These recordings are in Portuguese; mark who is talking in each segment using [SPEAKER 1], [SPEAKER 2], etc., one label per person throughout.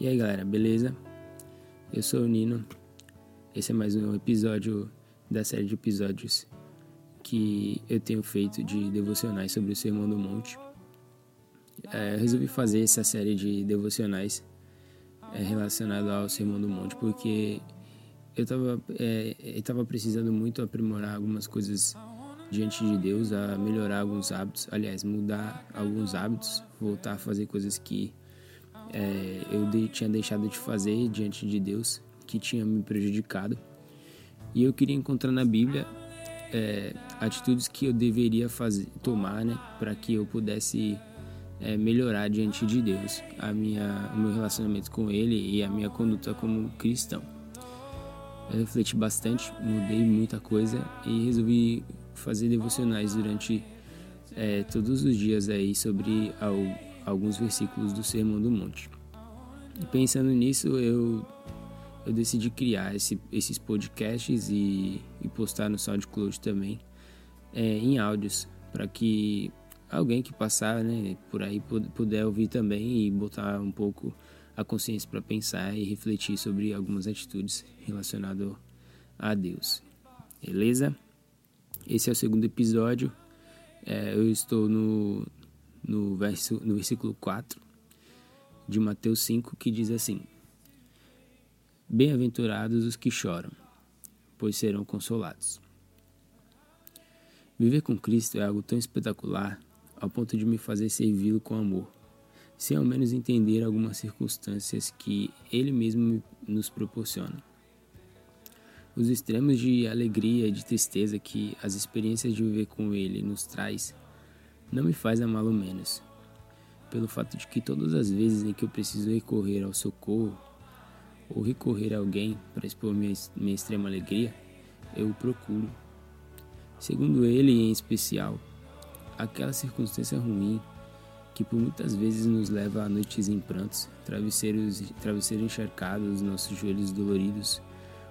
[SPEAKER 1] E aí galera, beleza? Eu sou o Nino. Esse é mais um episódio da série de episódios que eu tenho feito de devocionais sobre o Sermão do Monte. É, eu resolvi fazer essa série de devocionais é, relacionada ao Sermão do Monte porque eu estava é, tava precisando muito aprimorar algumas coisas diante de Deus, a melhorar alguns hábitos, aliás, mudar alguns hábitos, voltar a fazer coisas que é, eu de, tinha deixado de fazer diante de Deus, que tinha me prejudicado. E eu queria encontrar na Bíblia é, atitudes que eu deveria fazer, tomar, né, para que eu pudesse é, melhorar diante de Deus, a minha, o meu relacionamento com Ele e a minha conduta como cristão. Eu refleti bastante, mudei muita coisa e resolvi fazer devocionais durante é, todos os dias aí sobre alguns versículos do Sermão do Monte. E pensando nisso, eu, eu decidi criar esse, esses podcasts e, e, postar no SoundCloud também é, em áudios, para que alguém que passar né, por aí puder ouvir também e botar um pouco a consciência para pensar e refletir sobre algumas atitudes relacionadas a Deus. Beleza? Esse é o segundo episódio. É, eu estou no, no, verso, no versículo 4 de Mateus 5, que diz assim: Bem-aventurados os que choram, pois serão consolados. Viver com Cristo é algo tão espetacular ao ponto de me fazer servi-lo com amor, sem ao menos entender algumas circunstâncias que Ele mesmo nos proporciona. Os extremos de alegria e de tristeza que as experiências de viver com Ele nos traz não me faz amá-lo menos, pelo fato de que todas as vezes em que eu preciso recorrer ao socorro ou recorrer a alguém para expor minha, minha extrema alegria, eu o procuro. Segundo ele, em especial, aquela circunstância ruim que por muitas vezes nos leva a noites em prantos, travesseiros, travesseiro encharcados, nossos joelhos doloridos,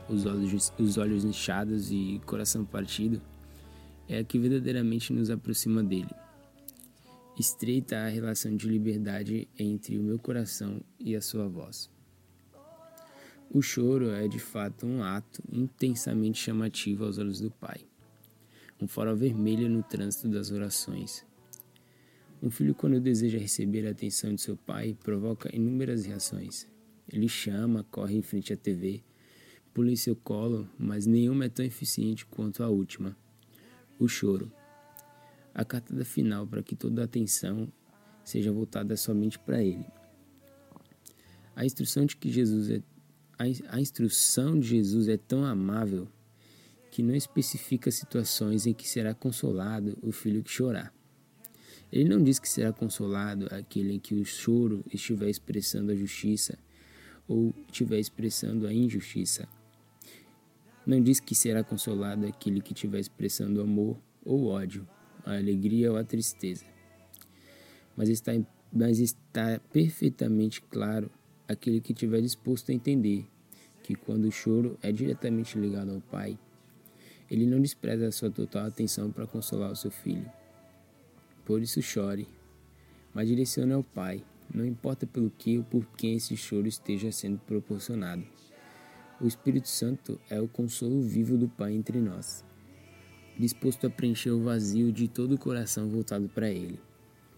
[SPEAKER 1] os olhos, os olhos inchados e coração partido, é a que verdadeiramente nos aproxima dele estreita a relação de liberdade entre o meu coração e a sua voz. O choro é de fato um ato intensamente chamativo aos olhos do Pai, um farol vermelho no trânsito das orações. Um filho, quando deseja receber a atenção de seu pai, provoca inúmeras reações. Ele chama, corre em frente à TV, pula em seu colo, mas nenhuma é tão eficiente quanto a última: o choro a cartada final para que toda a atenção seja voltada somente para Ele. A instrução de que Jesus é a instrução de Jesus é tão amável que não especifica situações em que será consolado o filho que chorar. Ele não diz que será consolado aquele em que o choro estiver expressando a justiça ou estiver expressando a injustiça. Não diz que será consolado aquele que estiver expressando amor ou ódio a alegria ou a tristeza. Mas está, mas está perfeitamente claro aquele que estiver disposto a entender que quando o choro é diretamente ligado ao Pai, ele não despreza a sua total atenção para consolar o seu filho. Por isso chore, mas direcione ao Pai, não importa pelo que ou por quem esse choro esteja sendo proporcionado. O Espírito Santo é o consolo vivo do Pai entre nós disposto a preencher o vazio de todo o coração voltado para Ele.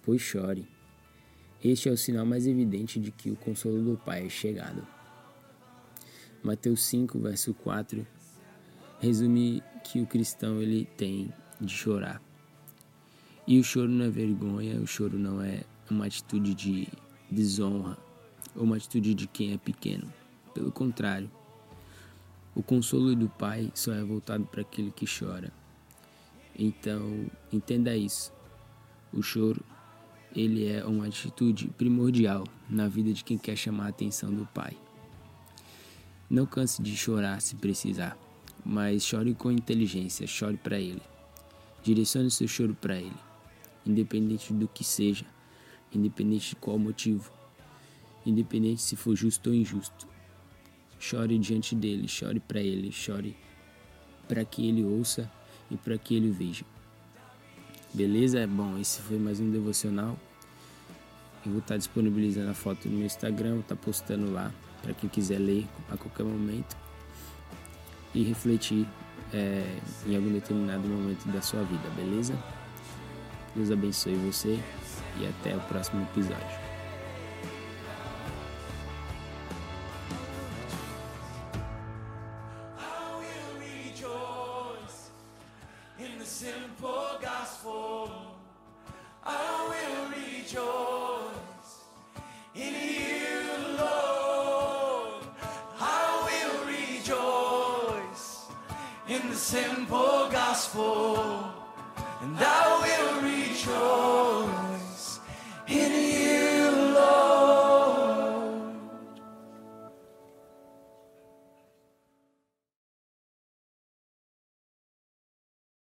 [SPEAKER 1] Pois chore. Este é o sinal mais evidente de que o consolo do Pai é chegado. Mateus 5, verso 4, resume que o cristão ele tem de chorar. E o choro não é vergonha, o choro não é uma atitude de desonra ou uma atitude de quem é pequeno. Pelo contrário, o consolo do Pai só é voltado para aquele que chora. Então, entenda isso. O choro, ele é uma atitude primordial na vida de quem quer chamar a atenção do Pai. Não canse de chorar se precisar, mas chore com inteligência, chore para Ele. Direcione seu choro para Ele, independente do que seja, independente de qual motivo, independente se for justo ou injusto. Chore diante dele, chore para Ele, chore para que Ele ouça e para que ele veja. Beleza? Bom, esse foi mais um devocional. Eu vou estar disponibilizando a foto no meu Instagram, vou estar postando lá para quem quiser ler a qualquer momento e refletir é, em algum determinado momento da sua vida, beleza? Deus abençoe você e até o próximo episódio. Simple gospel. I will rejoice in you, Lord. I will rejoice in the simple gospel. And I